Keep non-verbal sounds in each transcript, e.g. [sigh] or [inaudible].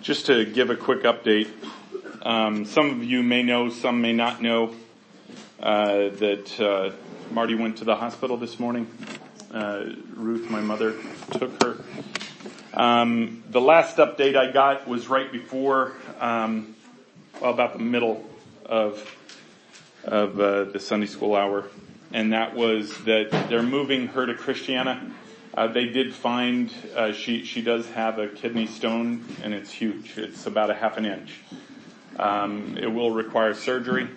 Just to give a quick update, um, some of you may know, some may not know, uh, that uh, Marty went to the hospital this morning. Uh, Ruth, my mother, took her. Um, the last update I got was right before, um, well, about the middle of of uh, the Sunday school hour, and that was that they're moving her to Christiana uh, they did find uh, she she does have a kidney stone, and it's huge. It's about a half an inch. Um, it will require surgery.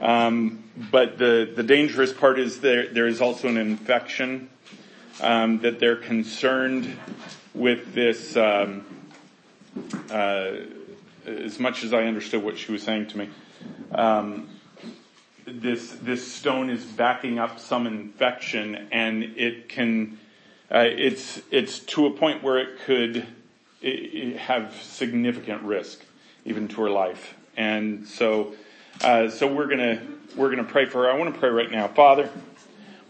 Um, but the the dangerous part is there there is also an infection um, that they're concerned with this. Um, uh, as much as I understood what she was saying to me, um, this this stone is backing up some infection, and it can uh, it's it's to a point where it could it, it have significant risk even to her life. And so, uh, so we're gonna we're gonna pray for her. I want to pray right now, Father.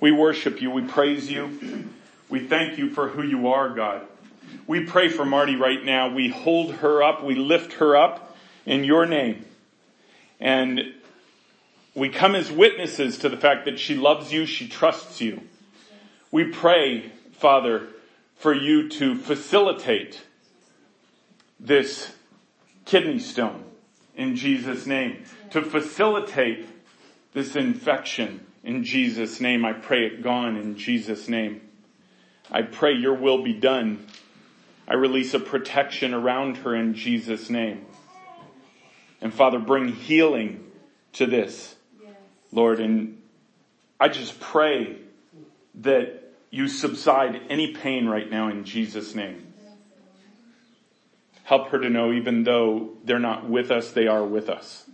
We worship you. We praise you. We thank you for who you are, God. We pray for Marty right now. We hold her up. We lift her up in your name. And we come as witnesses to the fact that she loves you. She trusts you. We pray Father, for you to facilitate this kidney stone in Jesus' name, to facilitate this infection in Jesus' name. I pray it gone in Jesus' name. I pray your will be done. I release a protection around her in Jesus' name. And Father, bring healing to this, Lord. And I just pray that you subside any pain right now in Jesus' name. Help her to know even though they're not with us, they are with us.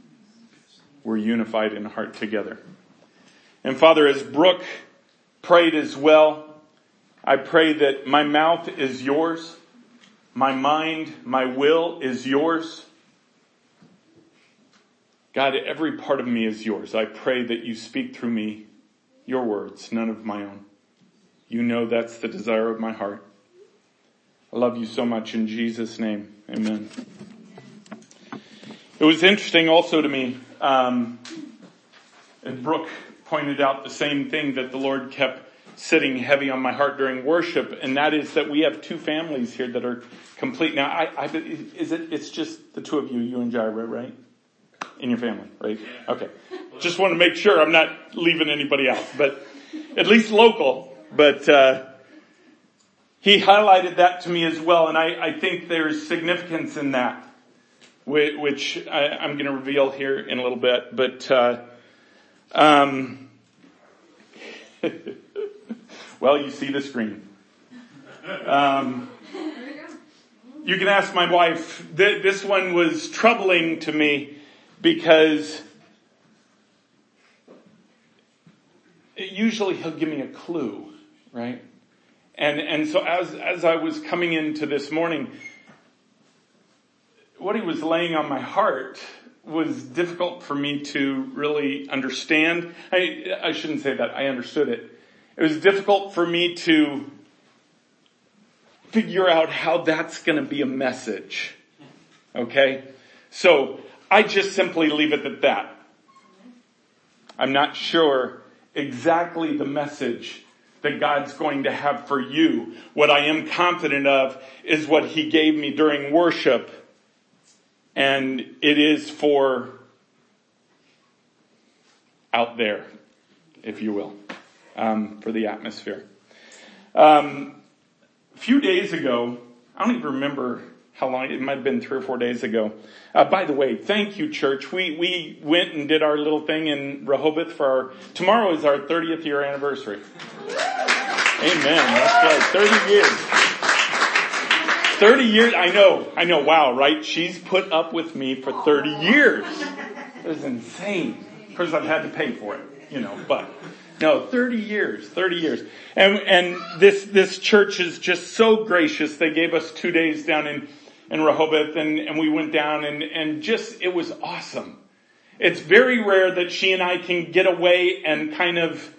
We're unified in heart together. And Father, as Brooke prayed as well, I pray that my mouth is yours, my mind, my will is yours. God, every part of me is yours. I pray that you speak through me your words, none of my own. You know that's the desire of my heart. I love you so much in Jesus' name. Amen. It was interesting also to me, um, and Brooke pointed out the same thing that the Lord kept sitting heavy on my heart during worship, and that is that we have two families here that are complete. Now, I, I is it? It's just the two of you, you and Jaira, right? In your family, right? Okay. Just want to make sure I'm not leaving anybody out, but at least local. But uh, he highlighted that to me as well, and I, I think there's significance in that, which I, am going to reveal here in a little bit. But uh, um, [laughs] well, you see the screen. Um, you can ask my wife. This one was troubling to me because usually he'll give me a clue right? And, and so as, as I was coming into this morning, what he was laying on my heart was difficult for me to really understand. I, I shouldn't say that. I understood it. It was difficult for me to figure out how that's going to be a message. Okay? So I just simply leave it at that. I'm not sure exactly the message that God's going to have for you. What I am confident of is what He gave me during worship. And it is for out there, if you will, um, for the atmosphere. Um, a few days ago, I don't even remember how long, it might have been three or four days ago. Uh, by the way, thank you church. We, we went and did our little thing in Rehoboth for our, tomorrow is our 30th year anniversary. Amen. That's right. 30 years. 30 years, I know, I know, wow, right? She's put up with me for 30 years. It was insane. Of course I've had to pay for it, you know, but no, 30 years, 30 years. And, and this, this church is just so gracious. They gave us two days down in in Rehoboth and, and we went down and, and just, it was awesome. It's very rare that she and I can get away and kind of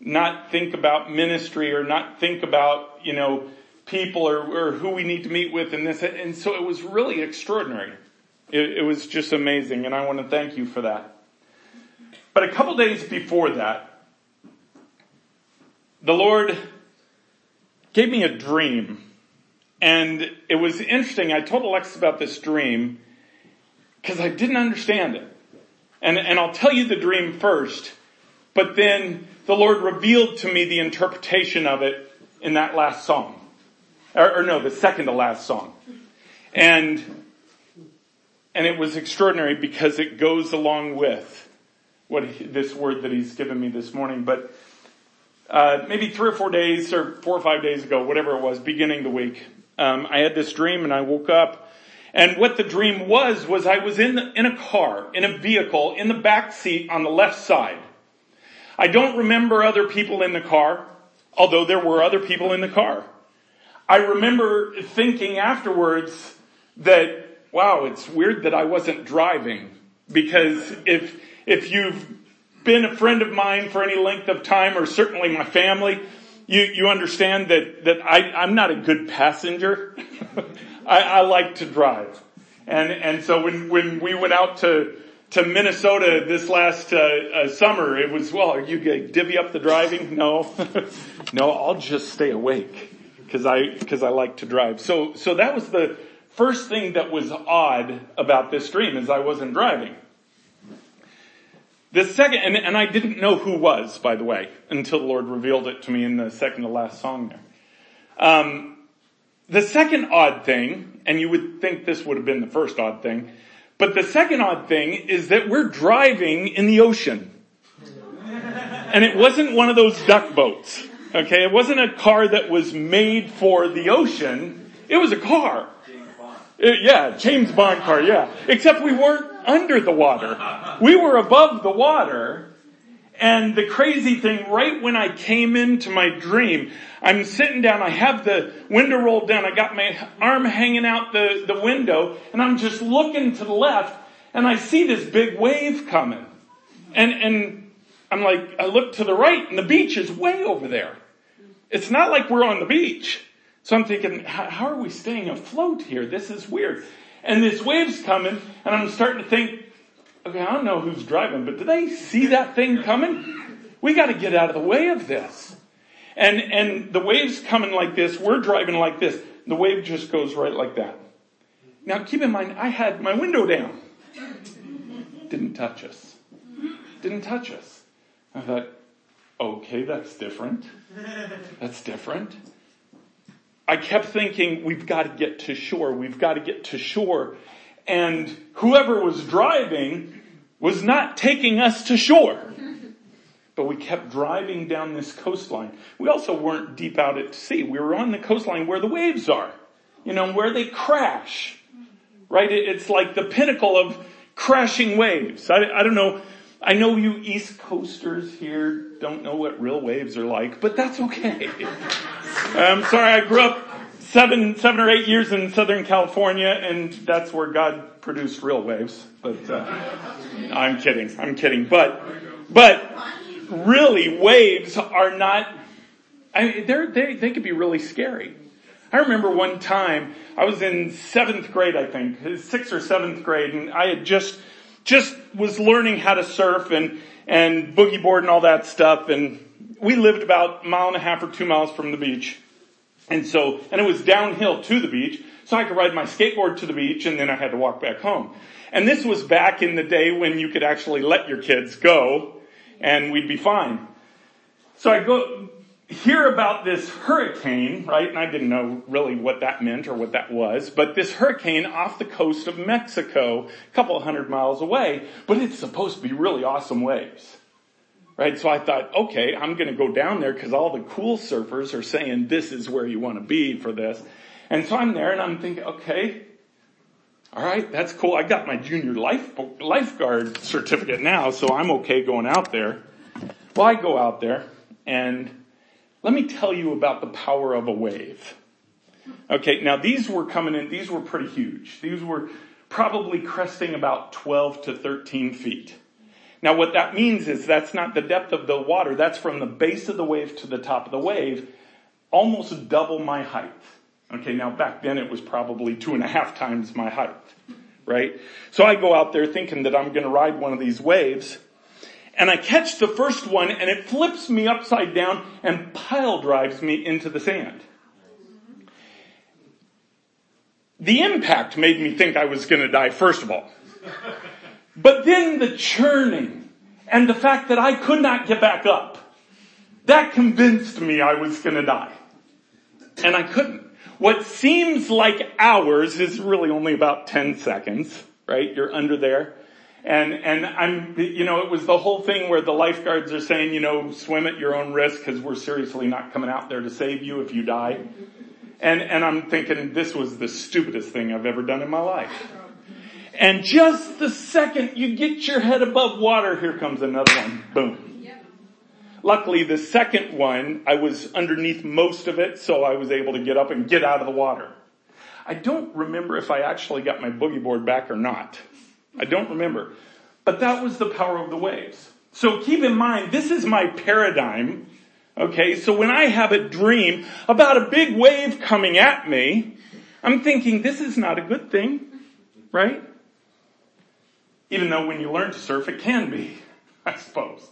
not think about ministry or not think about, you know, people or, or who we need to meet with and this. And so it was really extraordinary. It, it was just amazing and I want to thank you for that. But a couple days before that, the Lord gave me a dream. And it was interesting. I told Alex about this dream because I didn't understand it. And, and I'll tell you the dream first, but then the Lord revealed to me the interpretation of it in that last song. Or, or no, the second to last song. And, and it was extraordinary because it goes along with what he, this word that he's given me this morning. But, uh, maybe three or four days or four or five days ago, whatever it was, beginning the week, um, I had this dream and I woke up and what the dream was, was I was in, the, in a car, in a vehicle, in the back seat on the left side. I don't remember other people in the car, although there were other people in the car. I remember thinking afterwards that, wow, it's weird that I wasn't driving. Because if, if you've been a friend of mine for any length of time, or certainly my family, you, you understand that, that I, I'm not a good passenger. [laughs] I, I like to drive. And, and so when, when we went out to, to Minnesota this last uh, uh, summer, it was, well, are you going to divvy up the driving? No. [laughs] no, I'll just stay awake because I, because I like to drive. So, so that was the first thing that was odd about this dream is I wasn't driving. The second, and, and I didn't know who was, by the way, until the Lord revealed it to me in the second to last song there. Um, the second odd thing, and you would think this would have been the first odd thing, but the second odd thing is that we're driving in the ocean. And it wasn't one of those duck boats. Okay, it wasn't a car that was made for the ocean. It was a car. It, yeah, James Bond car, yeah. Except we weren't under the water. We were above the water. And the crazy thing, right when I came into my dream, I'm sitting down, I have the window rolled down, I got my arm hanging out the, the window, and I'm just looking to the left, and I see this big wave coming. And, and I'm like, I look to the right, and the beach is way over there. It's not like we're on the beach. So I'm thinking, how are we staying afloat here? This is weird. And this wave's coming, and I'm starting to think, okay, I don't know who's driving, but do they see that thing coming? We gotta get out of the way of this. And, and the wave's coming like this, we're driving like this. The wave just goes right like that. Now keep in mind, I had my window down. Didn't touch us. Didn't touch us. I thought, okay, that's different. That's different. I kept thinking, we've got to get to shore. We've got to get to shore. And whoever was driving was not taking us to shore. [laughs] But we kept driving down this coastline. We also weren't deep out at sea. We were on the coastline where the waves are. You know, where they crash. Right? It's like the pinnacle of crashing waves. I, I don't know. I know you East Coasters here don't know what real waves are like, but that's okay. I'm [laughs] sorry, I grew up seven, seven or eight years in Southern California, and that's where God produced real waves. But uh, I'm kidding. I'm kidding. But but really, waves are not. I mean, they're, they they could be really scary. I remember one time I was in seventh grade, I think, sixth or seventh grade, and I had just just was learning how to surf and and boogie board and all that stuff, and we lived about a mile and a half or two miles from the beach. And so, and it was downhill to the beach, so I could ride my skateboard to the beach and then I had to walk back home. And this was back in the day when you could actually let your kids go and we'd be fine. So I go, hear about this hurricane, right? And I didn't know really what that meant or what that was, but this hurricane off the coast of Mexico, a couple hundred miles away, but it's supposed to be really awesome waves. Right? So I thought, okay, I'm gonna go down there because all the cool surfers are saying this is where you want to be for this. And so I'm there and I'm thinking, okay, alright, that's cool. I got my junior life, lifeguard certificate now, so I'm okay going out there. Well, I go out there and let me tell you about the power of a wave. Okay, now these were coming in, these were pretty huge. These were probably cresting about 12 to 13 feet. Now what that means is that's not the depth of the water, that's from the base of the wave to the top of the wave, almost double my height. Okay, now back then it was probably two and a half times my height, right? So I go out there thinking that I'm gonna ride one of these waves, and I catch the first one and it flips me upside down and pile drives me into the sand. The impact made me think I was gonna die first of all. But then the churning and the fact that I could not get back up, that convinced me I was gonna die. And I couldn't. What seems like hours is really only about 10 seconds, right? You're under there. And, and I'm, you know, it was the whole thing where the lifeguards are saying, you know, swim at your own risk because we're seriously not coming out there to save you if you die. And, and I'm thinking this was the stupidest thing I've ever done in my life. And just the second you get your head above water, here comes another one. Boom. Luckily, the second one, I was underneath most of it, so I was able to get up and get out of the water. I don't remember if I actually got my boogie board back or not. I don't remember. But that was the power of the waves. So keep in mind, this is my paradigm. Okay, so when I have a dream about a big wave coming at me, I'm thinking this is not a good thing, right? Even though when you learn to surf, it can be, [laughs] I suppose.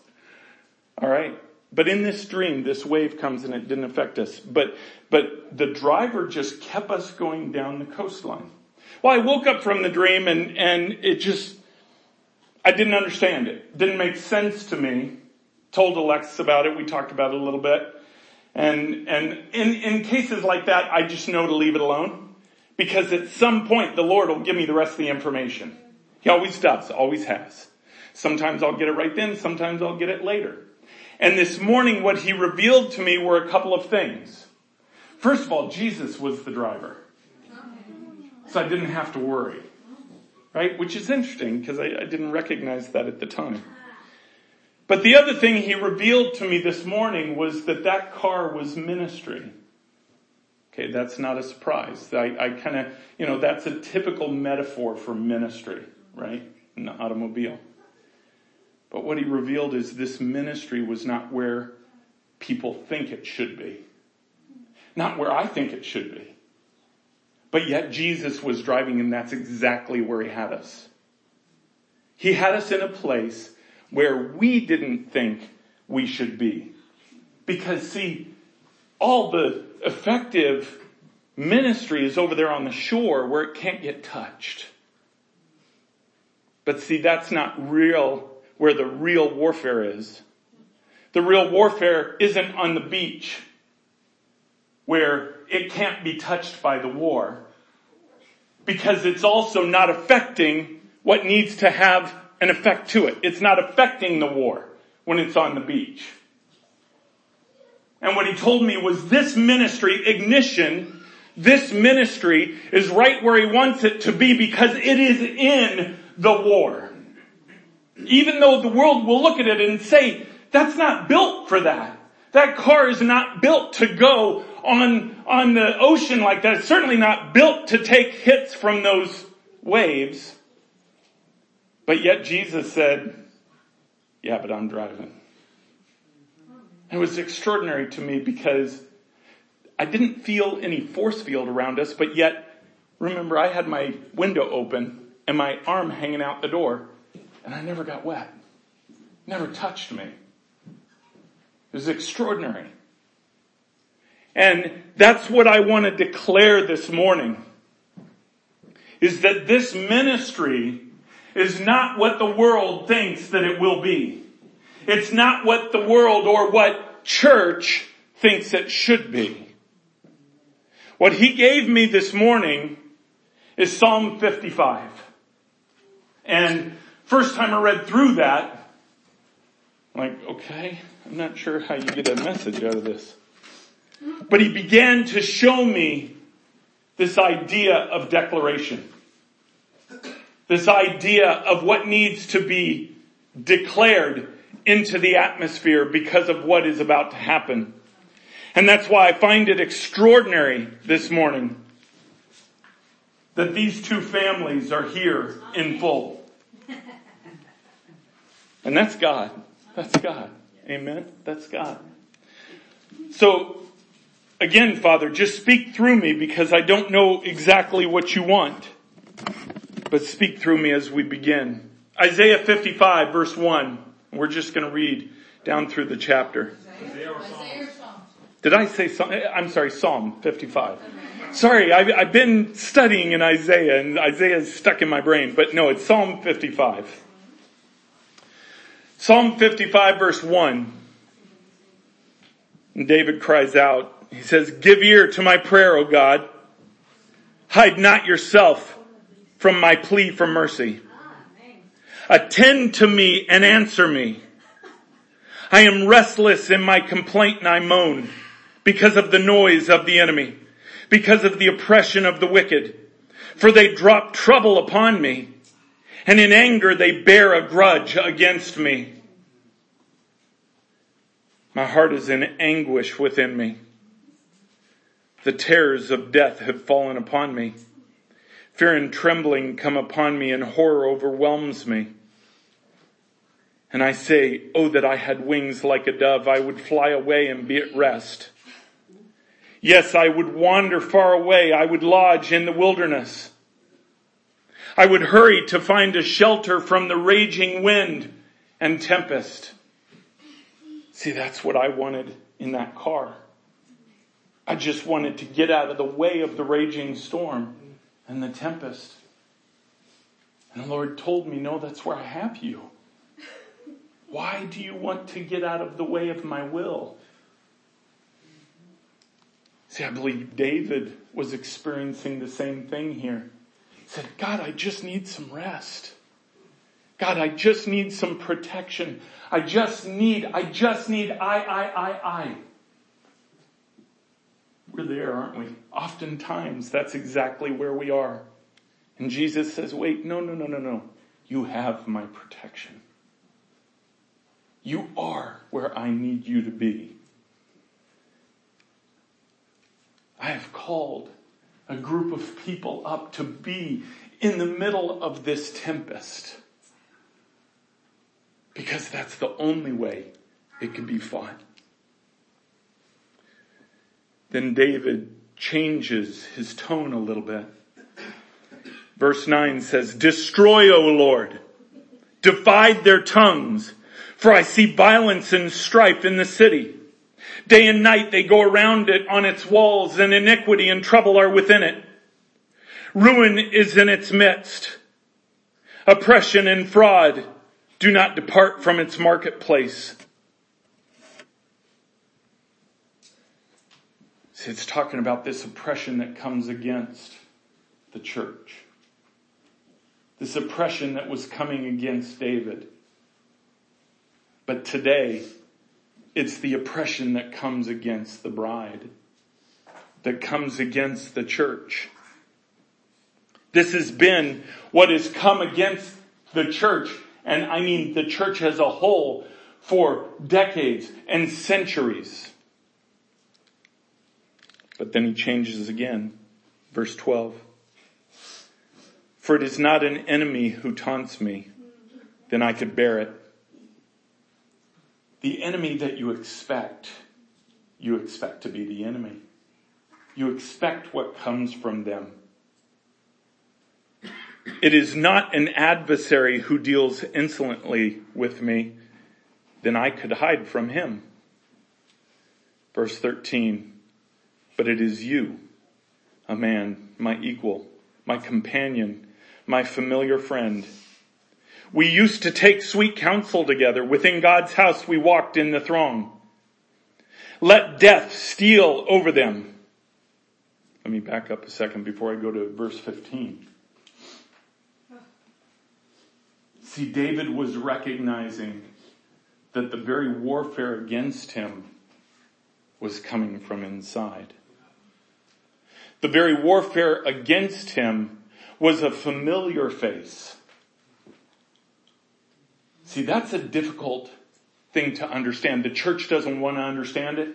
Alright? But in this dream, this wave comes and it didn't affect us. But, but the driver just kept us going down the coastline. Well, I woke up from the dream and, and it just, I didn't understand it. Didn't make sense to me. Told Alexis about it. We talked about it a little bit. And, and in, in cases like that, I just know to leave it alone. Because at some point, the Lord will give me the rest of the information. He always does, always has. Sometimes I'll get it right then, sometimes I'll get it later. And this morning what he revealed to me were a couple of things. First of all, Jesus was the driver. So I didn't have to worry. Right? Which is interesting because I, I didn't recognize that at the time. But the other thing he revealed to me this morning was that that car was ministry. Okay, that's not a surprise. I, I kind of, you know, that's a typical metaphor for ministry, right? The automobile. But what he revealed is this ministry was not where people think it should be. Not where I think it should be. But yet Jesus was driving and that's exactly where he had us. He had us in a place where we didn't think we should be. Because see, all the effective ministry is over there on the shore where it can't get touched. But see, that's not real where the real warfare is. The real warfare isn't on the beach where it can't be touched by the war because it's also not affecting what needs to have an effect to it. It's not affecting the war when it's on the beach. And what he told me was this ministry, ignition, this ministry is right where he wants it to be because it is in the war. Even though the world will look at it and say, that's not built for that. That car is not built to go on, on the ocean like that. It's certainly not built to take hits from those waves. But yet Jesus said, yeah, but I'm driving. It was extraordinary to me because I didn't feel any force field around us, but yet, remember I had my window open and my arm hanging out the door and I never got wet. Never touched me. It was extraordinary. And that's what I want to declare this morning. Is that this ministry is not what the world thinks that it will be. It's not what the world or what church thinks it should be. What he gave me this morning is Psalm 55. And First time I read through that, I'm like, okay, I'm not sure how you get a message out of this. But he began to show me this idea of declaration. This idea of what needs to be declared into the atmosphere because of what is about to happen. And that's why I find it extraordinary this morning that these two families are here in full. And that's God. That's God. Amen. That's God. So Again, Father, just speak through me because I don't know exactly what you want. But speak through me as we begin. Isaiah 55 verse 1. We're just going to read down through the chapter. Did I say Psalm? Eh, I'm sorry, Psalm 55. Sorry, I've, I've been studying in Isaiah and Isaiah is stuck in my brain, but no, it's Psalm 55. Psalm 55 verse 1. And David cries out, he says, give ear to my prayer, O God. Hide not yourself from my plea for mercy. Attend to me and answer me. I am restless in my complaint and I moan because of the noise of the enemy, because of the oppression of the wicked. For they drop trouble upon me and in anger they bear a grudge against me. My heart is in anguish within me. The terrors of death have fallen upon me. Fear and trembling come upon me and horror overwhelms me. And I say, Oh, that I had wings like a dove. I would fly away and be at rest. Yes, I would wander far away. I would lodge in the wilderness. I would hurry to find a shelter from the raging wind and tempest. See, that's what I wanted in that car. I just wanted to get out of the way of the raging storm and the tempest. And the Lord told me, no, that's where I have you. Why do you want to get out of the way of my will? See, I believe David was experiencing the same thing here. He said, God, I just need some rest. God, I just need some protection. I just need, I just need, I, I, I, I. We're there, aren't we? Oftentimes, that's exactly where we are. And Jesus says, wait, no, no, no, no, no. You have my protection. You are where I need you to be. I have called a group of people up to be in the middle of this tempest. Because that's the only way it can be fought. Then David changes his tone a little bit. Verse 9 says, Destroy, O Lord. Divide their tongues, for I see violence and strife in the city. Day and night they go around it on its walls and iniquity and trouble are within it. Ruin is in its midst. Oppression and fraud do not depart from its marketplace. It's talking about this oppression that comes against the church. This oppression that was coming against David. But today, it's the oppression that comes against the bride, that comes against the church. This has been what has come against the church, and I mean the church as a whole, for decades and centuries. But then he changes again. Verse 12. For it is not an enemy who taunts me, then I could bear it the enemy that you expect, you expect to be the enemy. You expect what comes from them. It is not an adversary who deals insolently with me, then I could hide from him. Verse 13, but it is you, a man, my equal, my companion, my familiar friend, we used to take sweet counsel together. Within God's house we walked in the throng. Let death steal over them. Let me back up a second before I go to verse 15. See, David was recognizing that the very warfare against him was coming from inside. The very warfare against him was a familiar face See, that's a difficult thing to understand. The church doesn't want to understand it.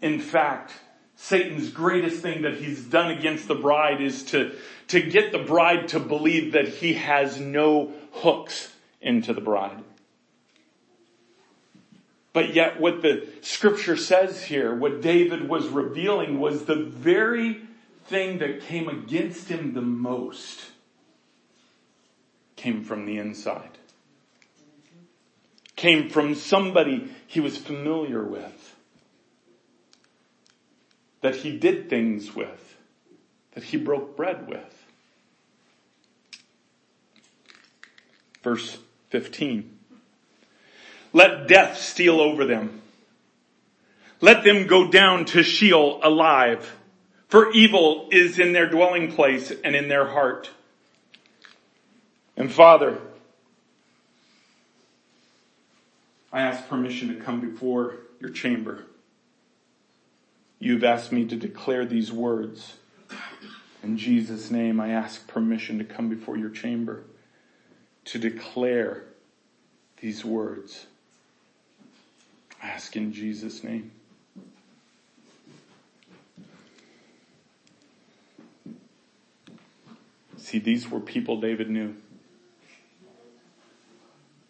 In fact, Satan's greatest thing that he's done against the bride is to, to get the bride to believe that he has no hooks into the bride. But yet what the scripture says here, what David was revealing was the very thing that came against him the most came from the inside. Came from somebody he was familiar with. That he did things with. That he broke bread with. Verse 15. Let death steal over them. Let them go down to Sheol alive, for evil is in their dwelling place and in their heart. And Father, I ask permission to come before your chamber. You've asked me to declare these words. In Jesus' name, I ask permission to come before your chamber to declare these words. Ask in Jesus' name. See, these were people David knew.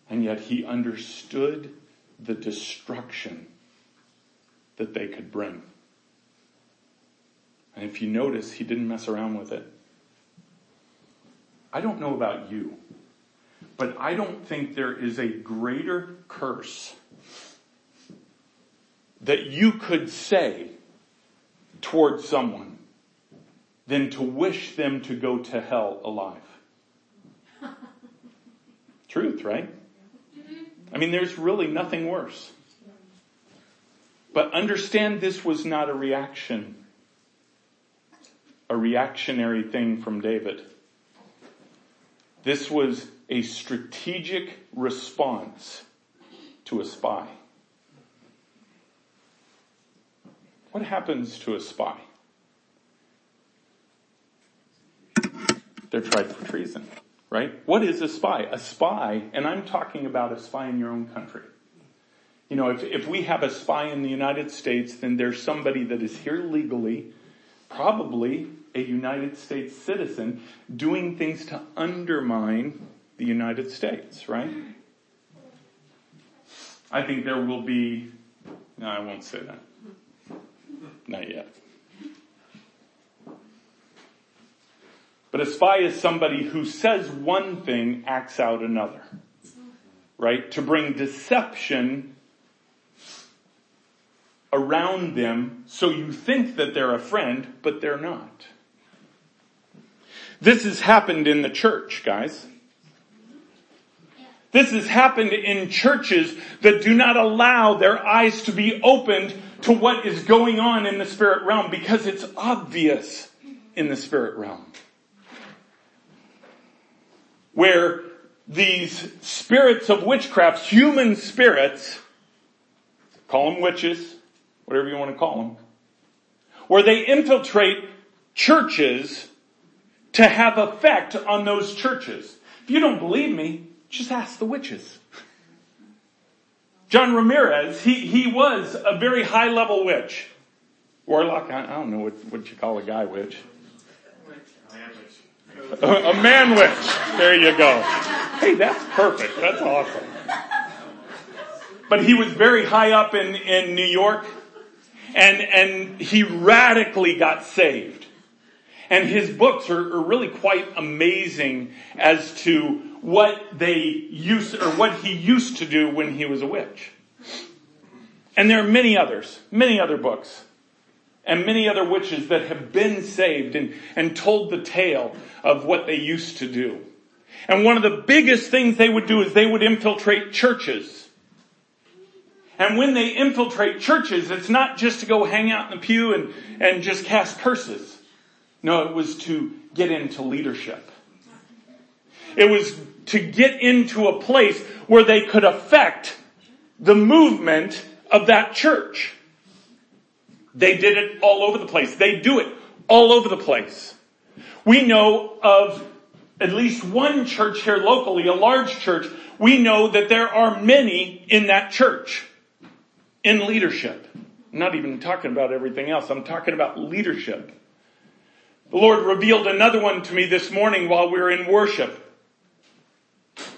And yet he understood the destruction that they could bring. And if you notice, he didn't mess around with it. I don't know about you, but I don't think there is a greater curse that you could say towards someone than to wish them to go to hell alive. [laughs] Truth, right? Mm-hmm. I mean, there's really nothing worse. But understand this was not a reaction, a reactionary thing from David. This was a strategic response to a spy. What happens to a spy? They're tried for treason right? What is a spy? A spy, and I'm talking about a spy in your own country. You know, if, if we have a spy in the United States, then there's somebody that is here legally, probably a United States citizen, doing things to undermine the United States, right? I think there will be, no, I won't say that. Not yet. But a spy is somebody who says one thing, acts out another. Right? To bring deception around them so you think that they're a friend, but they're not. This has happened in the church, guys. This has happened in churches that do not allow their eyes to be opened to what is going on in the spirit realm because it's obvious in the spirit realm where these spirits of witchcraft, human spirits, call them witches, whatever you want to call them, where they infiltrate churches to have effect on those churches. If you don't believe me, just ask the witches. John Ramirez, he, he was a very high level witch. Warlock, I, I don't know what, what you call a guy witch a man witch. There you go. Hey, that's perfect. That's awesome. But he was very high up in, in New York and, and he radically got saved. And his books are, are really quite amazing as to what they used, or what he used to do when he was a witch. And there are many others, many other books and many other witches that have been saved and, and told the tale of what they used to do. And one of the biggest things they would do is they would infiltrate churches. And when they infiltrate churches, it's not just to go hang out in the pew and, and just cast curses. No, it was to get into leadership. It was to get into a place where they could affect the movement of that church. They did it all over the place. They do it all over the place. We know of at least one church here locally, a large church. We know that there are many in that church in leadership. I'm not even talking about everything else. I'm talking about leadership. The Lord revealed another one to me this morning while we were in worship.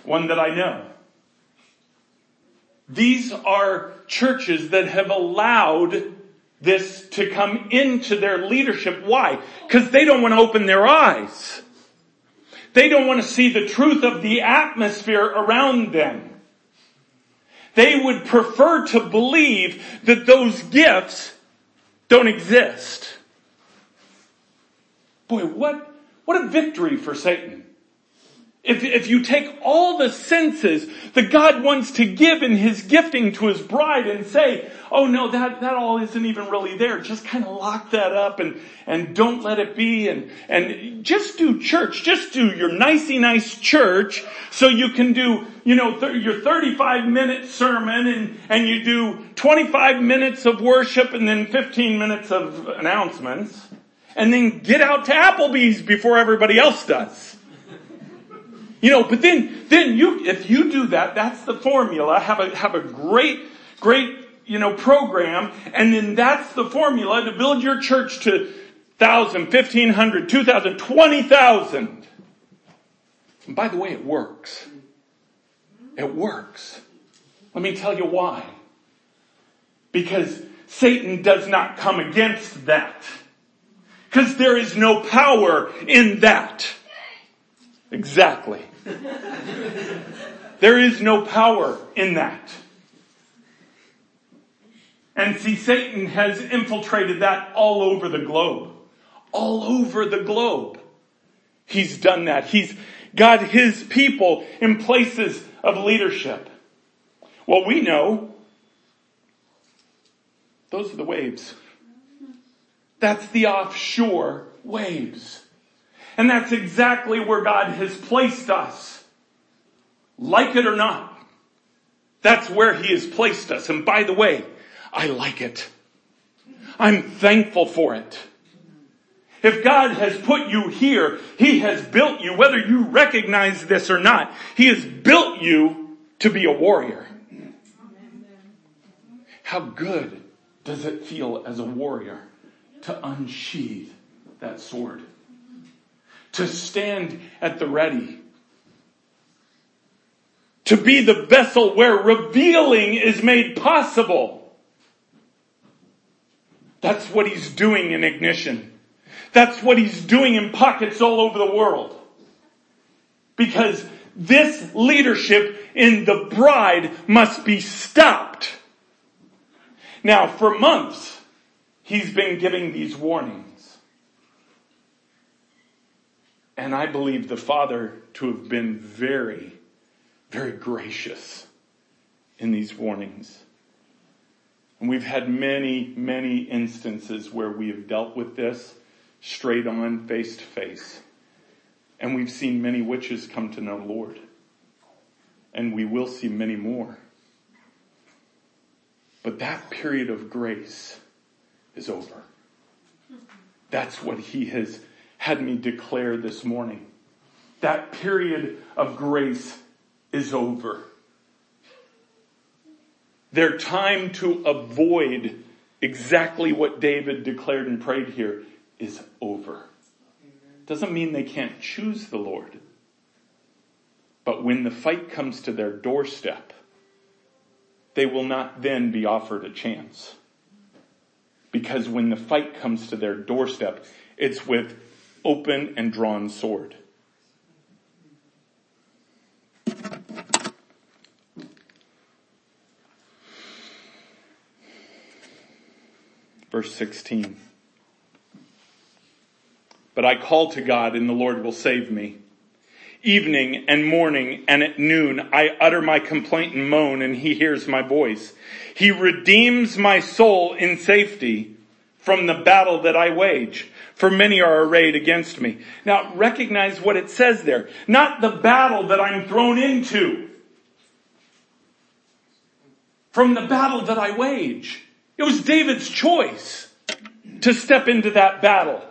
One that I know. These are churches that have allowed this to come into their leadership. Why? Because they don't want to open their eyes. They don't want to see the truth of the atmosphere around them. They would prefer to believe that those gifts don't exist. Boy, what, what a victory for Satan. If, if you take all the senses that God wants to give in His gifting to His bride and say, oh no, that, that all isn't even really there, just kind of lock that up and, and don't let it be and, and just do church, just do your nicey nice church so you can do, you know, th- your 35 minute sermon and, and you do 25 minutes of worship and then 15 minutes of announcements and then get out to Applebee's before everybody else does. You know, but then, then you, if you do that, that's the formula. Have a, have a great, great, you know, program. And then that's the formula to build your church to thousand, fifteen hundred, two thousand, twenty thousand. And by the way, it works. It works. Let me tell you why. Because Satan does not come against that. Because there is no power in that. Exactly. there is no power in that. And see, Satan has infiltrated that all over the globe. All over the globe. He's done that. He's got his people in places of leadership. Well, we know those are the waves. That's the offshore waves. And that's exactly where God has placed us. Like it or not. That's where He has placed us. And by the way, I like it. I'm thankful for it. If God has put you here, He has built you, whether you recognize this or not, He has built you to be a warrior. How good does it feel as a warrior to unsheathe that sword? to stand at the ready. To be the vessel where revealing is made possible. That's what he's doing in ignition. That's what he's doing in pockets all over the world. Because this leadership in the bride must be stopped. Now, for months, he's been giving these warnings. And I believe the Father to have been very, very gracious in these warnings. And we've had many, many instances where we have dealt with this straight on, face to face. And we've seen many witches come to know Lord. And we will see many more. But that period of grace is over. That's what he has had me declare this morning. That period of grace is over. Their time to avoid exactly what David declared and prayed here is over. Doesn't mean they can't choose the Lord. But when the fight comes to their doorstep, they will not then be offered a chance. Because when the fight comes to their doorstep, it's with open and drawn sword. Verse 16. But I call to God and the Lord will save me. Evening and morning and at noon I utter my complaint and moan and he hears my voice. He redeems my soul in safety from the battle that I wage for many are arrayed against me. Now recognize what it says there. Not the battle that I'm thrown into. From the battle that I wage. It was David's choice to step into that battle.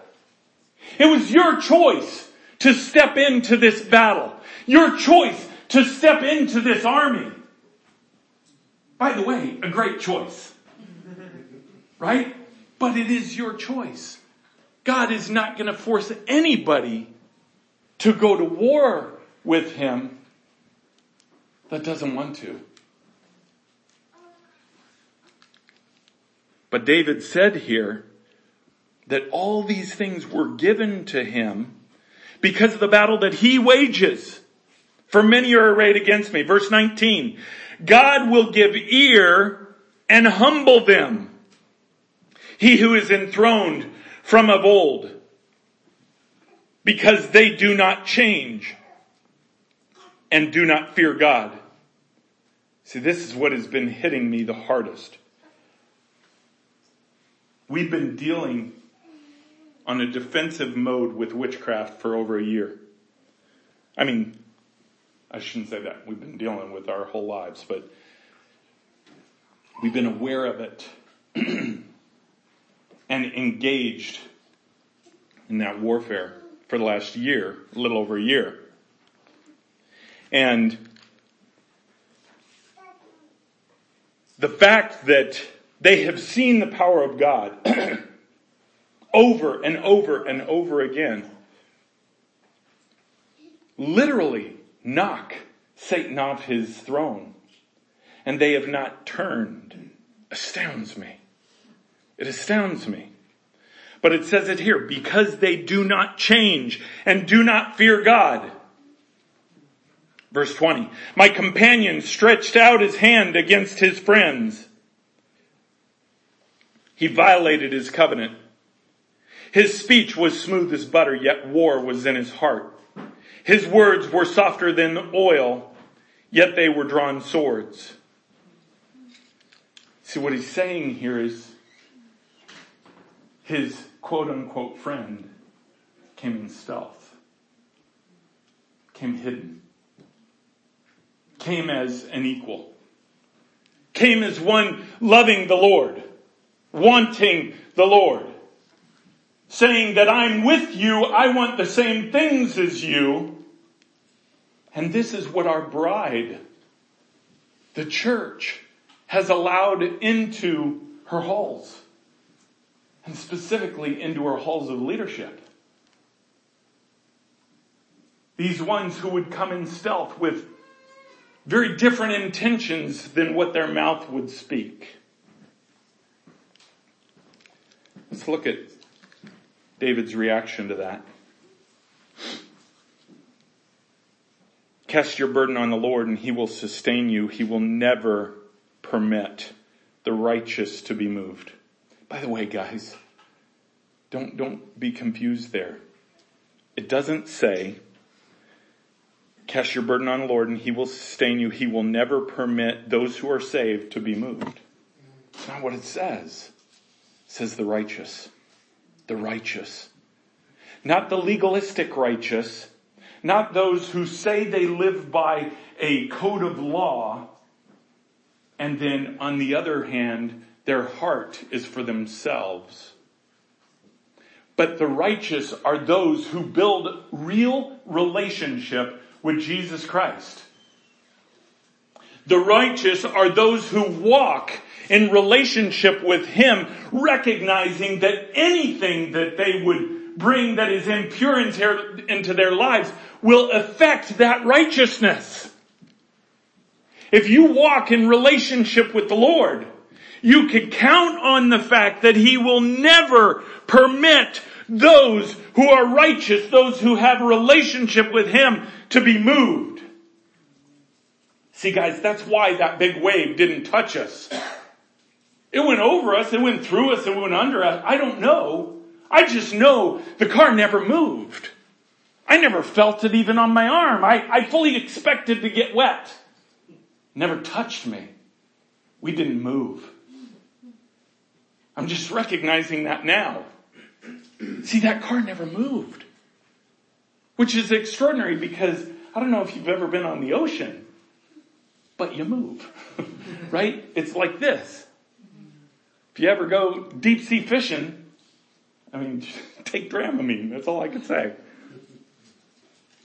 It was your choice to step into this battle. Your choice to step into this army. By the way, a great choice. Right? But it is your choice. God is not going to force anybody to go to war with him that doesn't want to. But David said here that all these things were given to him because of the battle that he wages. For many are arrayed against me. Verse 19. God will give ear and humble them. He who is enthroned from of old because they do not change and do not fear God. See, this is what has been hitting me the hardest. We've been dealing on a defensive mode with witchcraft for over a year. I mean, I shouldn't say that. We've been dealing with our whole lives, but we've been aware of it [clears throat] and engaged in that warfare for the last year, a little over a year. And the fact that they have seen the power of God [clears throat] over and over and over again literally knock Satan off his throne and they have not turned astounds me. It astounds me. But it says it here, because they do not change and do not fear God. Verse 20, my companion stretched out his hand against his friends. He violated his covenant. His speech was smooth as butter, yet war was in his heart. His words were softer than oil, yet they were drawn swords. See what he's saying here is his quote unquote friend came in stealth, came hidden, came as an equal, came as one loving the Lord, wanting the Lord, saying that I'm with you, I want the same things as you, and this is what our bride, the church, has allowed into her halls and specifically into her halls of leadership. These ones who would come in stealth with very different intentions than what their mouth would speak. Let's look at David's reaction to that. Cast your burden on the Lord and he will sustain you. He will never permit the righteous to be moved. By the way, guys, don't, don't be confused there. It doesn't say, cast your burden on the Lord and he will sustain you. He will never permit those who are saved to be moved. It's not what it says. It says the righteous. The righteous. Not the legalistic righteous. Not those who say they live by a code of law. And then on the other hand, their heart is for themselves. But the righteous are those who build real relationship with Jesus Christ. The righteous are those who walk in relationship with Him, recognizing that anything that they would bring that is impure into their lives will affect that righteousness. If you walk in relationship with the Lord, you can count on the fact that He will never permit those who are righteous, those who have a relationship with Him to be moved. See guys, that's why that big wave didn't touch us. It went over us, it went through us, it went under us. I don't know. I just know the car never moved. I never felt it even on my arm. I, I fully expected to get wet. Never touched me. We didn't move. I'm just recognizing that now. See, that car never moved. Which is extraordinary because I don't know if you've ever been on the ocean, but you move. [laughs] right? It's like this. If you ever go deep sea fishing, I mean, [laughs] take Dramamine. That's all I can say.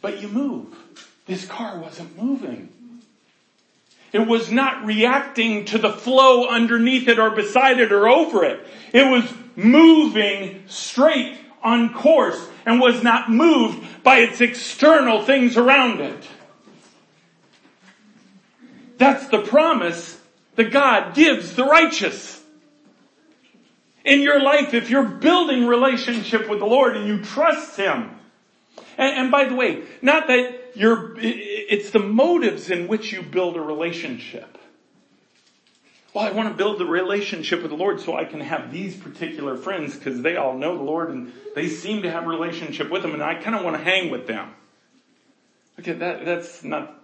But you move. This car wasn't moving. It was not reacting to the flow underneath it or beside it or over it. It was moving straight on course and was not moved by its external things around it. That's the promise that God gives the righteous. In your life if you're building relationship with the Lord and you trust Him. And, and by the way, not that you're, it's the motives in which you build a relationship. Well, I want to build a relationship with the Lord so I can have these particular friends because they all know the Lord and they seem to have a relationship with Him and I kind of want to hang with them. Okay, that, that's not,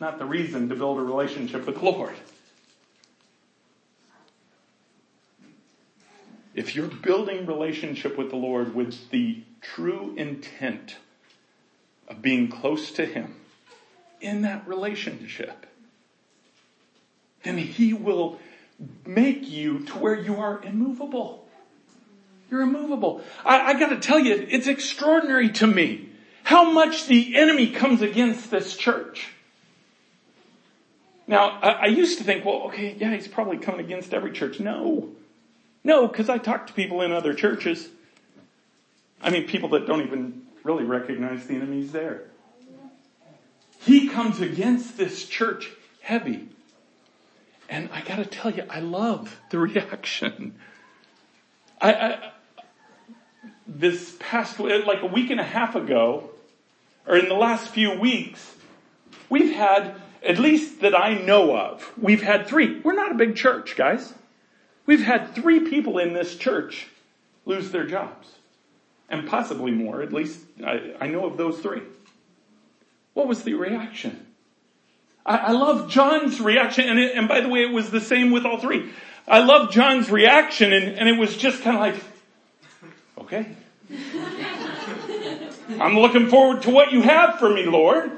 not the reason to build a relationship with the Lord. If you're building relationship with the Lord with the true intent of being close to Him in that relationship, then He will make you to where you are immovable. You're immovable. I, I gotta tell you, it's extraordinary to me how much the enemy comes against this church. Now, I, I used to think, well, okay, yeah, he's probably coming against every church. No. No, because I talk to people in other churches. I mean, people that don't even really recognize the enemy's there. He comes against this church heavy. And I gotta tell you, I love the [laughs] reaction. I, I, this past, like a week and a half ago, or in the last few weeks, we've had, at least that I know of, we've had three. We're not a big church, guys. We've had three people in this church lose their jobs. And possibly more, at least I, I know of those three. What was the reaction? I, I love John's reaction, and, it, and by the way, it was the same with all three. I love John's reaction, and, and it was just kind of like, okay. I'm looking forward to what you have for me, Lord.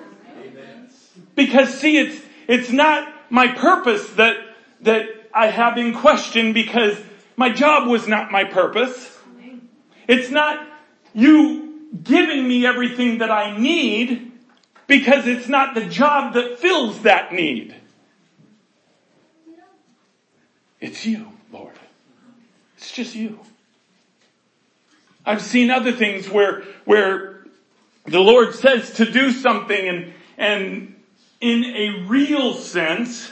Because see, it's, it's not my purpose that, that I have in question because my job was not my purpose. It's not you giving me everything that I need because it's not the job that fills that need. It's you, Lord. It's just you. I've seen other things where, where the Lord says to do something and, and in a real sense,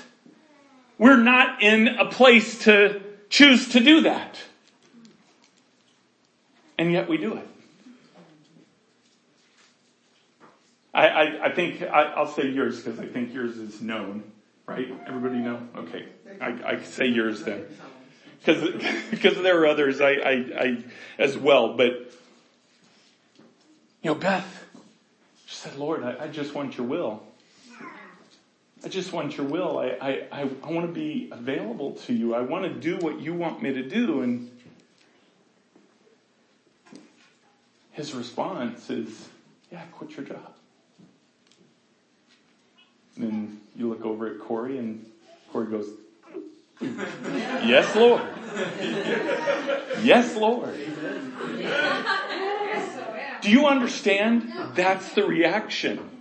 we're not in a place to choose to do that. And yet we do it. I, I, I think I, will say yours because I think yours is known, right? Everybody know? Okay. I, I say yours then. Because, [laughs] there are others I, I, I, as well, but, you know, Beth, said, Lord, I, I just want your will. I just want your will. I, I, I, I want to be available to you. I want to do what you want me to do. And his response is, yeah, quit your job. And then you look over at Corey and Corey goes, yes, Lord. yes, Lord. [laughs] Do you understand? That's the reaction.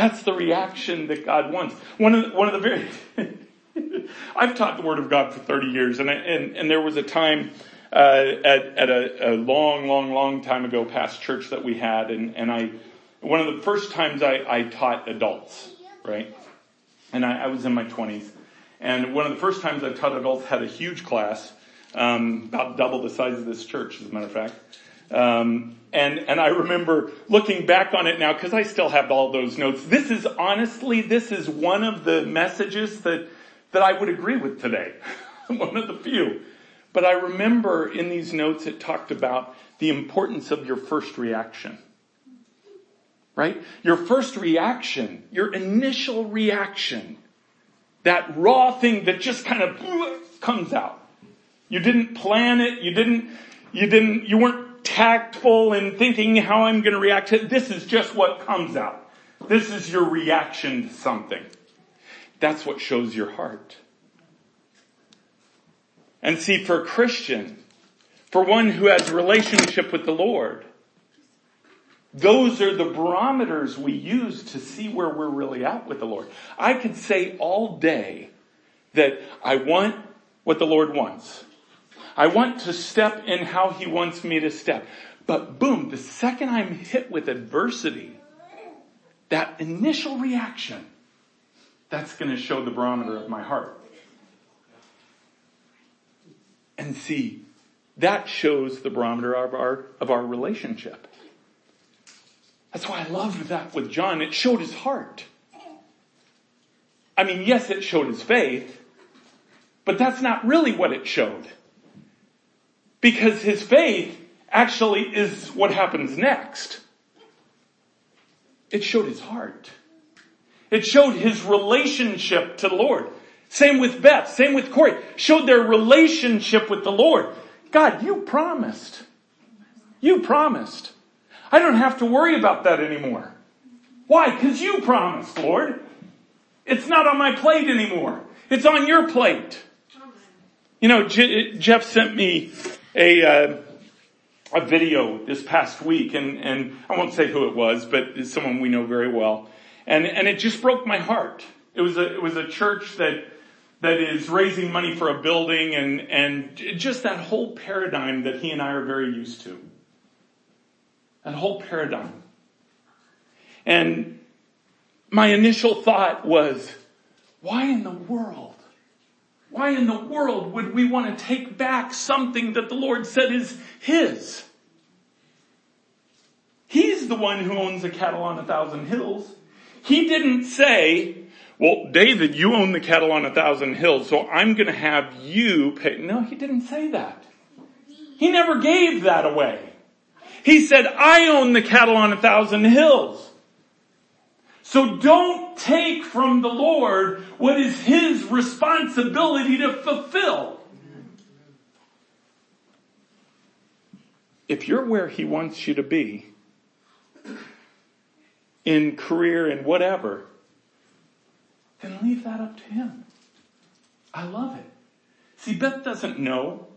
That's the reaction that God wants. One of the, one of the very, [laughs] I've taught the Word of God for 30 years and, I, and, and there was a time, uh, at, at a, a, long, long, long time ago past church that we had and, and I, one of the first times I, I taught adults, right? And I, I, was in my 20s. And one of the first times I taught adults had a huge class, um, about double the size of this church, as a matter of fact. Um, and, and I remember looking back on it now because I still have all those notes. This is honestly, this is one of the messages that, that I would agree with today. [laughs] one of the few. But I remember in these notes it talked about the importance of your first reaction. Right? Your first reaction, your initial reaction, that raw thing that just kind of comes out. You didn't plan it, you didn't, you didn't, you weren't tactful in thinking how I'm going to react to it. This is just what comes out. This is your reaction to something. That's what shows your heart. And see, for a Christian, for one who has relationship with the Lord, those are the barometers we use to see where we're really at with the Lord. I could say all day that I want what the Lord wants. I want to step in how he wants me to step. But boom, the second I'm hit with adversity, that initial reaction, that's going to show the barometer of my heart. And see, that shows the barometer of our, of our relationship. That's why I loved that with John. It showed his heart. I mean, yes, it showed his faith, but that's not really what it showed. Because his faith actually is what happens next. It showed his heart. It showed his relationship to the Lord. Same with Beth, same with Corey. Showed their relationship with the Lord. God, you promised. You promised. I don't have to worry about that anymore. Why? Because you promised, Lord. It's not on my plate anymore. It's on your plate. You know, J- Jeff sent me a, uh, a video this past week and, and I won't say who it was, but it's someone we know very well. And, and it just broke my heart. It was a, it was a church that, that is raising money for a building and, and just that whole paradigm that he and I are very used to. That whole paradigm. And my initial thought was, why in the world? Why in the world would we want to take back something that the Lord said is His? He's the one who owns the cattle on a thousand hills. He didn't say, well, David, you own the cattle on a thousand hills, so I'm gonna have you pay. No, he didn't say that. He never gave that away. He said, I own the cattle on a thousand hills. So don't take from the Lord what is His responsibility to fulfill. If you're where He wants you to be, in career and whatever, then leave that up to Him. I love it. See, Beth doesn't know.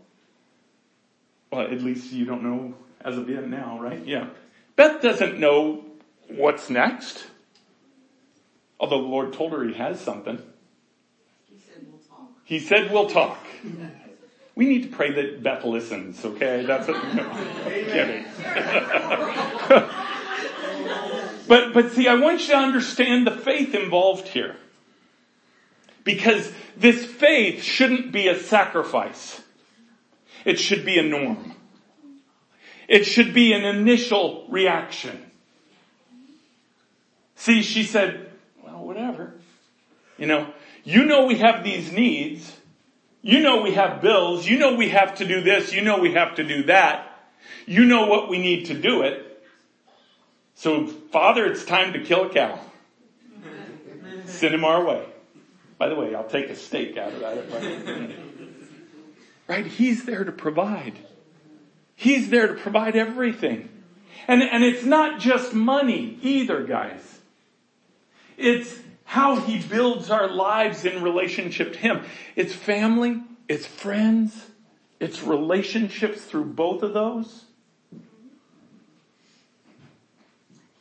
Well, at least you don't know as of yet now, right? Yeah. Beth doesn't know what's next. Although the Lord told her he has something. He said we'll talk. He said we'll talk. We need to pray that Beth listens, okay? That's what, no, kidding. [laughs] but, but see, I want you to understand the faith involved here. Because this faith shouldn't be a sacrifice. It should be a norm. It should be an initial reaction. See, she said, well, whatever. You know, you know we have these needs. You know we have bills. You know we have to do this. You know we have to do that. You know what we need to do it. So Father, it's time to kill a cow. Send him our way. By the way, I'll take a steak out of that. right? He's there to provide. He's there to provide everything. And, and it's not just money either, guys. It's how he builds our lives in relationship to him. It's family, it's friends, it's relationships through both of those.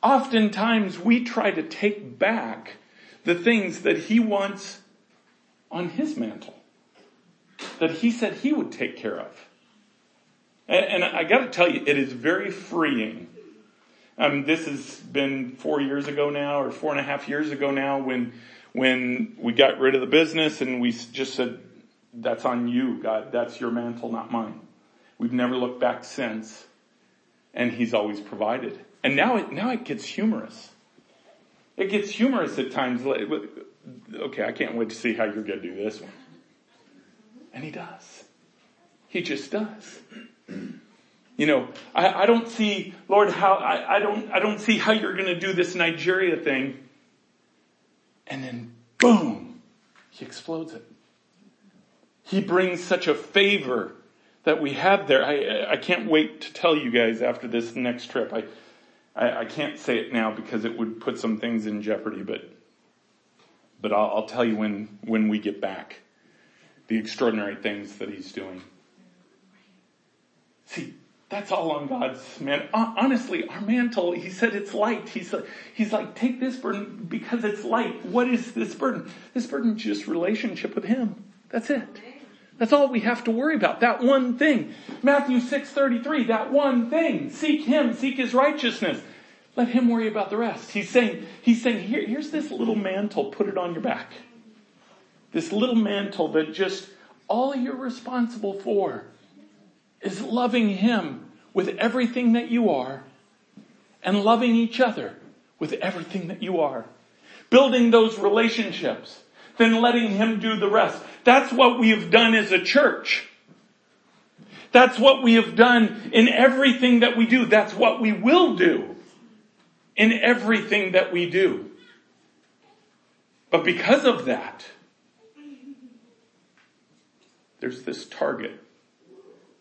Oftentimes we try to take back the things that he wants on his mantle. That he said he would take care of. And, and I gotta tell you, it is very freeing. Um, this has been four years ago now, or four and a half years ago now, when when we got rid of the business and we just said, "That's on you, God. That's your mantle, not mine." We've never looked back since, and He's always provided. And now it now it gets humorous. It gets humorous at times. Okay, I can't wait to see how you're going to do this one. And He does. He just does. You know, I, I don't see, Lord, how, I, I don't, I don't see how you're gonna do this Nigeria thing. And then boom, he explodes it. He brings such a favor that we have there. I, I can't wait to tell you guys after this next trip. I, I, I can't say it now because it would put some things in jeopardy, but, but I'll, I'll tell you when, when we get back the extraordinary things that he's doing. See, that's all on God's man. Honestly, our mantle, he said it's light. He's like, he's like, take this burden because it's light. What is this burden? This burden is just relationship with him. That's it. That's all we have to worry about. That one thing. Matthew 6:33, that one thing. Seek him, seek his righteousness. Let him worry about the rest. He's saying, he's saying, Here, here's this little mantle, put it on your back. This little mantle that just all you're responsible for is loving Him with everything that you are and loving each other with everything that you are. Building those relationships, then letting Him do the rest. That's what we have done as a church. That's what we have done in everything that we do. That's what we will do in everything that we do. But because of that, there's this target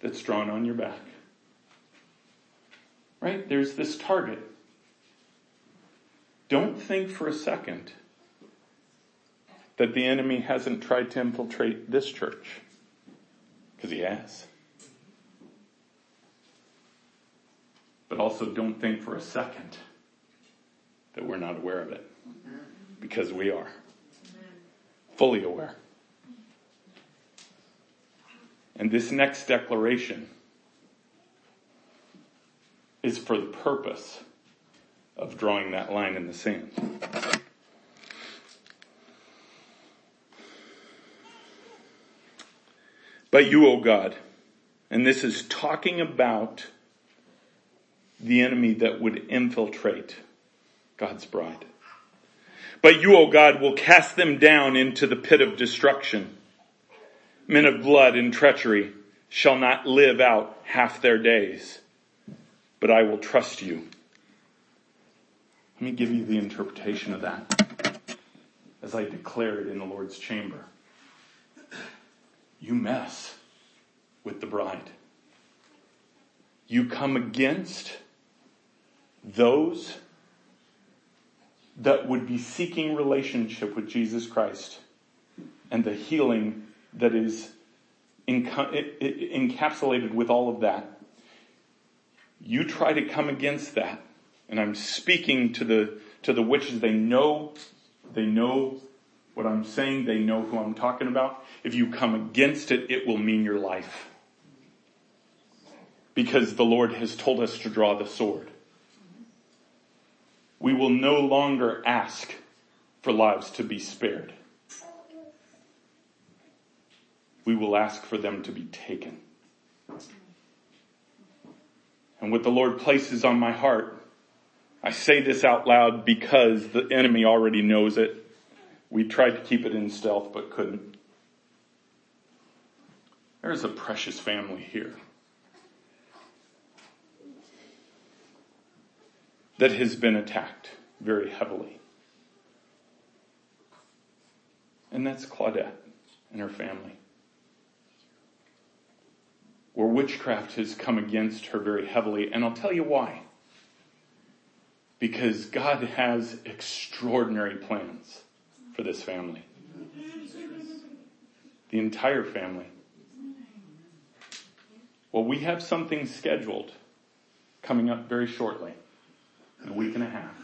that's drawn on your back. Right? There's this target. Don't think for a second that the enemy hasn't tried to infiltrate this church. Because he has. But also don't think for a second that we're not aware of it. Because we are. Fully aware. And this next declaration is for the purpose of drawing that line in the sand. But you, O God, and this is talking about the enemy that would infiltrate God's bride. But you, O God, will cast them down into the pit of destruction. Men of blood and treachery shall not live out half their days, but I will trust you. Let me give you the interpretation of that as I declare it in the Lord's chamber. You mess with the bride. You come against those that would be seeking relationship with Jesus Christ and the healing that is encapsulated with all of that. You try to come against that. And I'm speaking to the, to the witches. They know, they know what I'm saying. They know who I'm talking about. If you come against it, it will mean your life. Because the Lord has told us to draw the sword. We will no longer ask for lives to be spared. We will ask for them to be taken. And what the Lord places on my heart, I say this out loud because the enemy already knows it. We tried to keep it in stealth but couldn't. There's a precious family here. that has been attacked very heavily. And that's Claudette and her family. Where witchcraft has come against her very heavily, and I'll tell you why. Because God has extraordinary plans for this family. The entire family. Well, we have something scheduled coming up very shortly in a week and a half.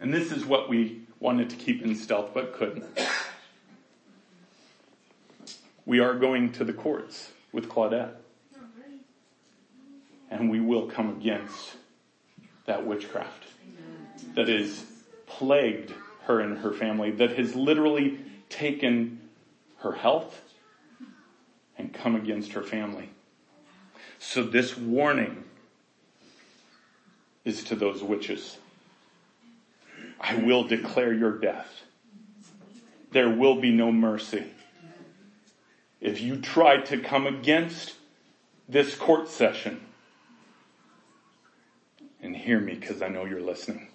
And this is what we wanted to keep in stealth but couldn't. We are going to the courts with Claudette. And we will come against that witchcraft that has plagued her and her family, that has literally taken her health and come against her family. So this warning is to those witches. I will declare your death. There will be no mercy. If you try to come against this court session, and hear me because I know you're listening,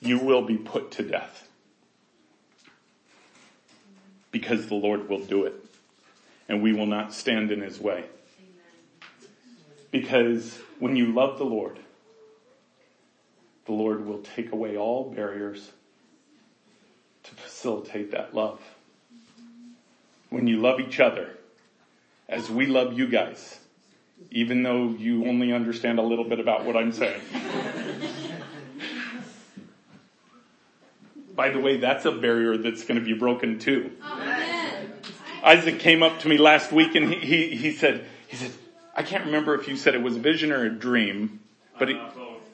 you will be put to death. Because the Lord will do it. And we will not stand in his way. Because when you love the Lord, the Lord will take away all barriers to facilitate that love. When you love each other, as we love you guys, even though you only understand a little bit about what I'm saying. By the way, that's a barrier that's going to be broken too. Amen. Isaac came up to me last week and he, he, he said, he said, I can't remember if you said it was a vision or a dream, but he, uh,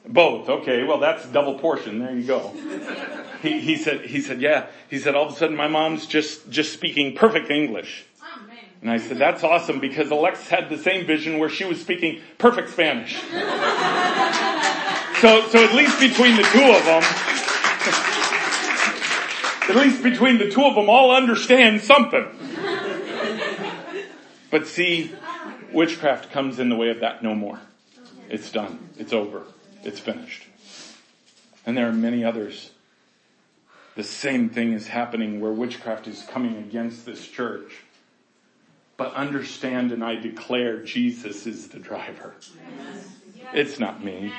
both. Okay. Well, that's double portion. There you go. He, he said, he said, yeah. He said, all of a sudden my mom's just, just speaking perfect English. And I said, that's awesome because Alexis had the same vision where she was speaking perfect Spanish. so, so at least between the two of them, at least between the two of them all understand something. But see, witchcraft comes in the way of that no more. It's done. It's over. It's finished. And there are many others. The same thing is happening where witchcraft is coming against this church but understand and I declare Jesus is the driver. It's not me.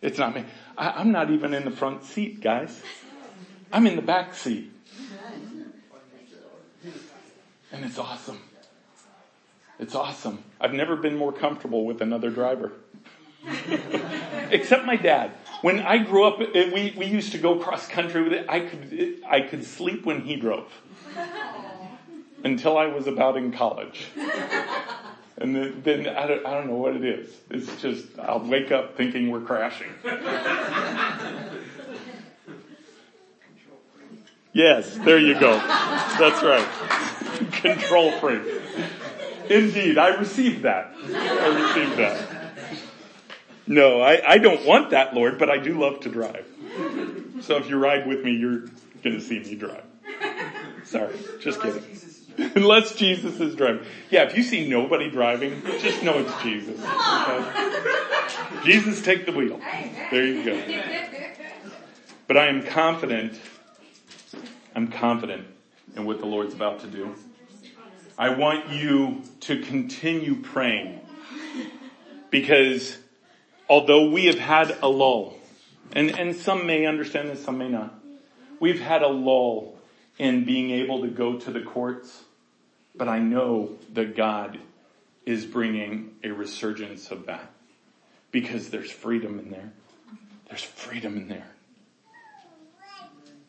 It's not me. I, am not even in the front seat, guys. I'm in the back seat. And it's awesome. It's awesome. I've never been more comfortable with another driver. [laughs] Except my dad. When I grew up, we, we used to go cross country with it. I could, I could sleep when he drove until I was about in college. [laughs] And then, then I, don't, I don't know what it is. It's just, I'll wake up thinking we're crashing. yes, there you go. That's right. [laughs] Control freak. Indeed, I received that. I received that. No, I, I don't want that, Lord, but I do love to drive. So if you ride with me, you're going to see me drive. Sorry, just kidding. [laughs] Unless Jesus is driving. Yeah, if you see nobody driving, just know it's Jesus. Okay? Jesus, take the wheel. There you go. But I am confident, I'm confident in what the Lord's about to do. I want you to continue praying because although we have had a lull, and, and some may understand this, some may not, we've had a lull in being able to go to the courts but I know that God is bringing a resurgence of that because there's freedom in there. There's freedom in there.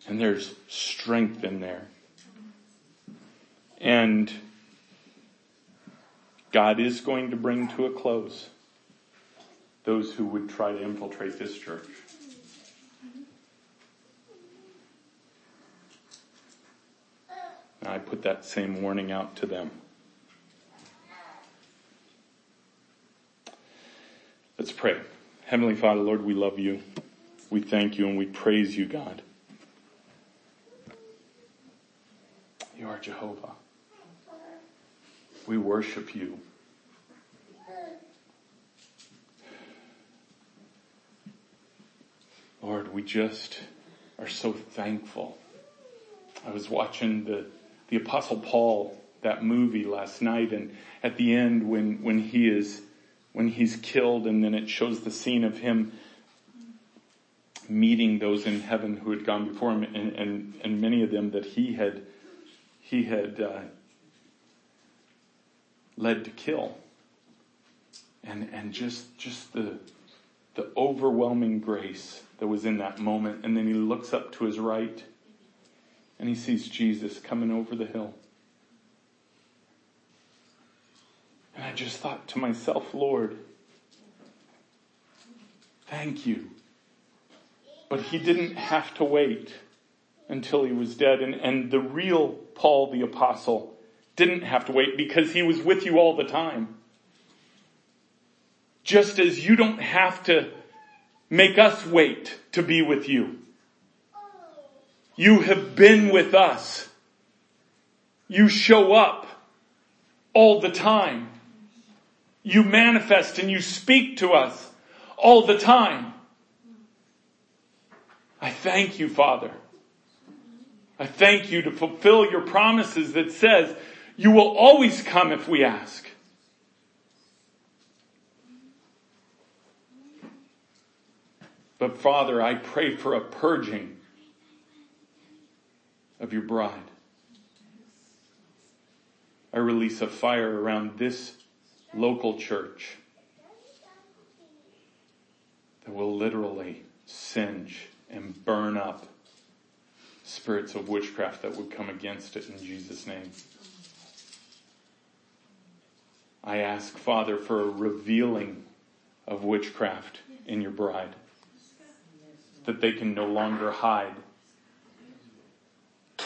And there's strength in there. And God is going to bring to a close those who would try to infiltrate this church. And I put that same warning out to them. Let's pray. Heavenly Father, Lord, we love you. We thank you and we praise you, God. You are Jehovah. We worship you. Lord, we just are so thankful. I was watching the the apostle Paul, that movie last night and at the end when, when he is, when he's killed and then it shows the scene of him meeting those in heaven who had gone before him and, and, and many of them that he had, he had, uh, led to kill. And, and just, just the, the overwhelming grace that was in that moment. And then he looks up to his right and he sees Jesus coming over the hill. And I just thought to myself, Lord, thank you. But he didn't have to wait until he was dead. And, and the real Paul the apostle didn't have to wait because he was with you all the time. Just as you don't have to make us wait to be with you. You have been with us. You show up all the time. You manifest and you speak to us all the time. I thank you, Father. I thank you to fulfill your promises that says you will always come if we ask. But Father, I pray for a purging of your bride. I release a fire around this local church that will literally singe and burn up spirits of witchcraft that would come against it in Jesus' name. I ask, Father, for a revealing of witchcraft in your bride, that they can no longer hide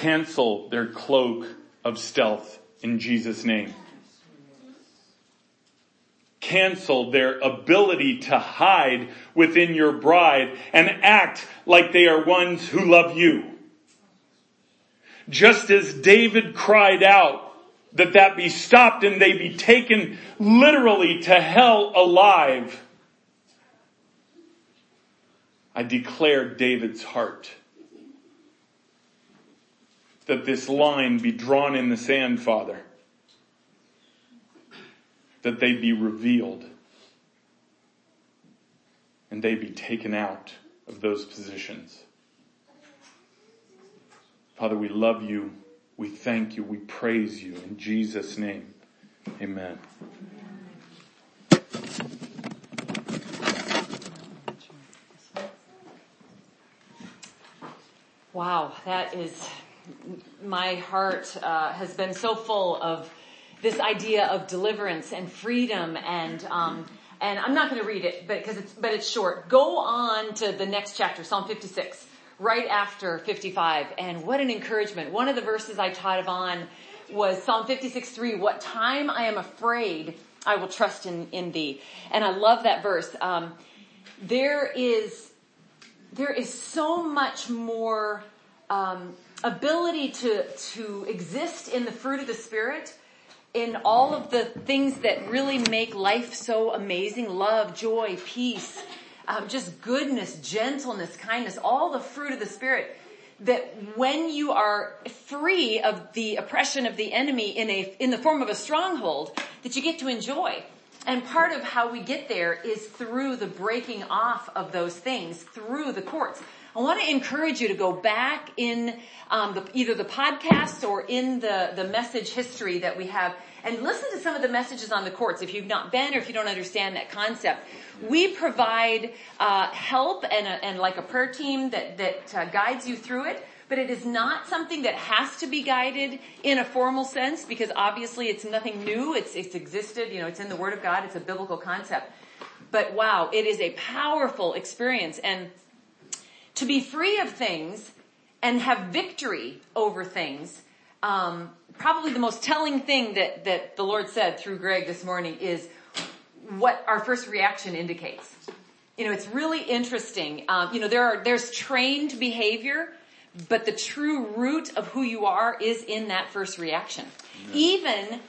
cancel their cloak of stealth in Jesus' name. cancel their ability to hide within your bride and act like they are ones who love you. Just as David cried out that that be stopped and they be taken literally to hell alive. I declare David's heart that this line be drawn in the sand, Father, that they be revealed and they be taken out of those positions. Father, we love you. We thank you. We praise you in Jesus name. Amen. Wow, that is, my heart uh, has been so full of this idea of deliverance and freedom and, um, and I'm not going to read it, but because it's, but it's short. Go on to the next chapter, Psalm 56, right after 55. And what an encouragement. One of the verses I taught on was Psalm 56, 3. What time I am afraid, I will trust in, in thee. And I love that verse. Um, there is there is so much more um, ability to to exist in the fruit of the spirit in all of the things that really make life so amazing love joy peace um, just goodness gentleness kindness all the fruit of the spirit that when you are free of the oppression of the enemy in a in the form of a stronghold that you get to enjoy and part of how we get there is through the breaking off of those things through the courts. I want to encourage you to go back in um, the, either the podcast or in the, the message history that we have and listen to some of the messages on the courts if you've not been or if you don't understand that concept. We provide uh, help and, a, and like a prayer team that, that uh, guides you through it but it is not something that has to be guided in a formal sense because obviously it's nothing new. It's, it's existed, you know, it's in the Word of God. It's a biblical concept. But wow, it is a powerful experience. And to be free of things and have victory over things, um, probably the most telling thing that, that the Lord said through Greg this morning is what our first reaction indicates. You know, it's really interesting. Um, you know, there are, there's trained behavior but the true root of who you are is in that first reaction. Even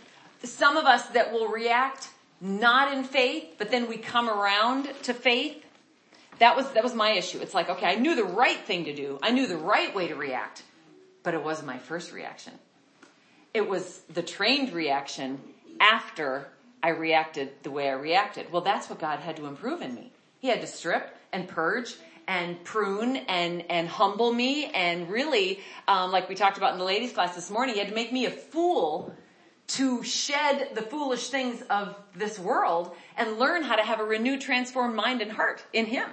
some of us that will react not in faith, but then we come around to faith. That was, that was my issue. It's like, okay, I knew the right thing to do. I knew the right way to react, but it wasn't my first reaction. It was the trained reaction after I reacted the way I reacted. Well, that's what God had to improve in me. He had to strip and purge and prune and and humble me and really um, like we talked about in the ladies class this morning he had to make me a fool to shed the foolish things of this world and learn how to have a renewed transformed mind and heart in him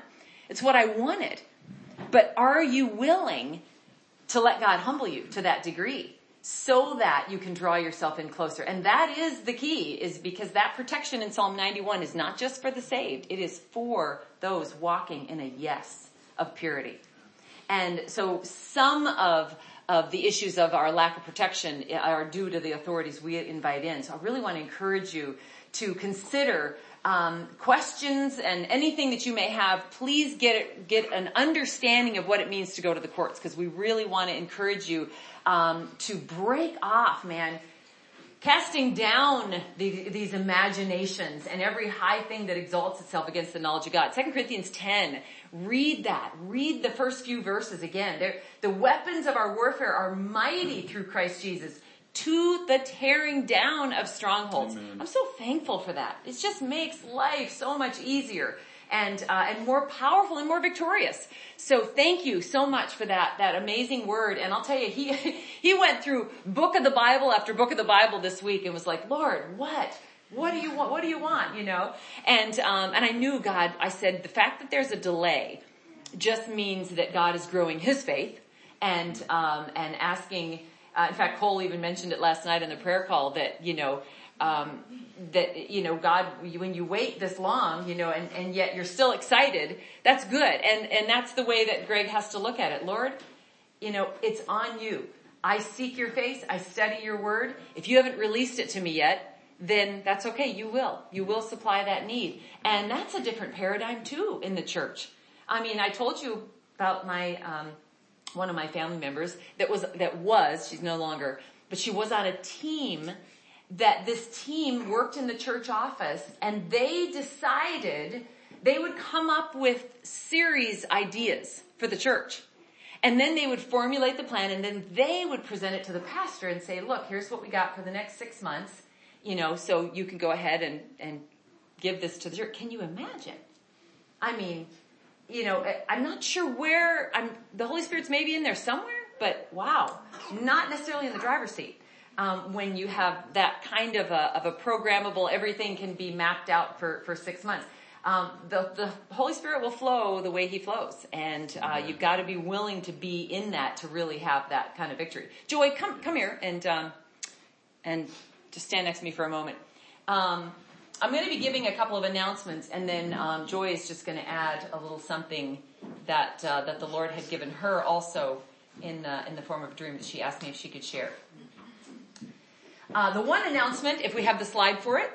it's what i wanted but are you willing to let god humble you to that degree so that you can draw yourself in closer. And that is the key, is because that protection in Psalm 91 is not just for the saved, it is for those walking in a yes of purity. And so some of of the issues of our lack of protection are due to the authorities we invite in. So I really want to encourage you to consider um, questions and anything that you may have, please get get an understanding of what it means to go to the courts because we really want to encourage you um, to break off, man. Casting down the, these imaginations and every high thing that exalts itself against the knowledge of God. 2 Corinthians 10, read that. Read the first few verses again. They're, the weapons of our warfare are mighty through Christ Jesus to the tearing down of strongholds. Amen. I'm so thankful for that. It just makes life so much easier and uh, and more powerful and more victorious. So thank you so much for that that amazing word. And I'll tell you, he [laughs] he went through book of the Bible after book of the Bible this week and was like, Lord, what? What do you want? What do you want? You know? And um, and I knew God. I said the fact that there's a delay just means that God is growing His faith and um, and asking uh, in fact, Cole even mentioned it last night in the prayer call that, you know, um, that, you know, God, when you wait this long, you know, and, and yet you're still excited, that's good. And, and that's the way that Greg has to look at it. Lord, you know, it's on you. I seek your face. I study your word. If you haven't released it to me yet, then that's okay. You will. You will supply that need. And that's a different paradigm too in the church. I mean, I told you about my, um, one of my family members that was, that was, she's no longer, but she was on a team that this team worked in the church office and they decided they would come up with series ideas for the church. And then they would formulate the plan and then they would present it to the pastor and say, look, here's what we got for the next six months. You know, so you can go ahead and, and give this to the church. Can you imagine? I mean, you know, I'm not sure where I'm, the Holy Spirit's maybe in there somewhere, but wow, not necessarily in the driver's seat. Um, when you have that kind of a, of a programmable, everything can be mapped out for, for six months. Um, the, the Holy Spirit will flow the way He flows, and uh, you've got to be willing to be in that to really have that kind of victory. Joy, come come here and um, and just stand next to me for a moment. Um, I'm going to be giving a couple of announcements, and then um, Joy is just going to add a little something that uh, that the Lord had given her also in uh, in the form of a dream that she asked me if she could share. Uh, the one announcement, if we have the slide for it,